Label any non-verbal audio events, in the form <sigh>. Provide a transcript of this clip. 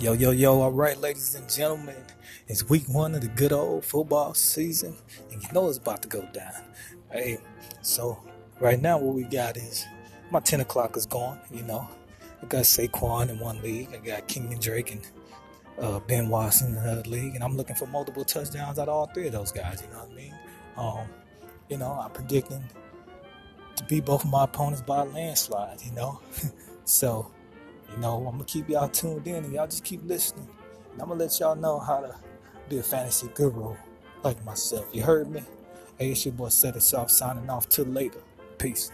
Yo, yo, yo, all right, ladies and gentlemen. It's week one of the good old football season, and you know it's about to go down. Hey, so right now, what we got is my 10 o'clock is gone, you know. I got Saquon in one league, I got Kenyan Drake and uh, Ben Watson in another league, and I'm looking for multiple touchdowns out of all three of those guys, you know what I mean? Um, you know, I'm predicting to beat both of my opponents by a landslide, you know. <laughs> so, you know, I'm gonna keep y'all tuned in and y'all just keep listening. And I'm gonna let y'all know how to be a fantasy guru like myself. You heard me? Hey, it's your boy Set It Off signing off till later. Peace.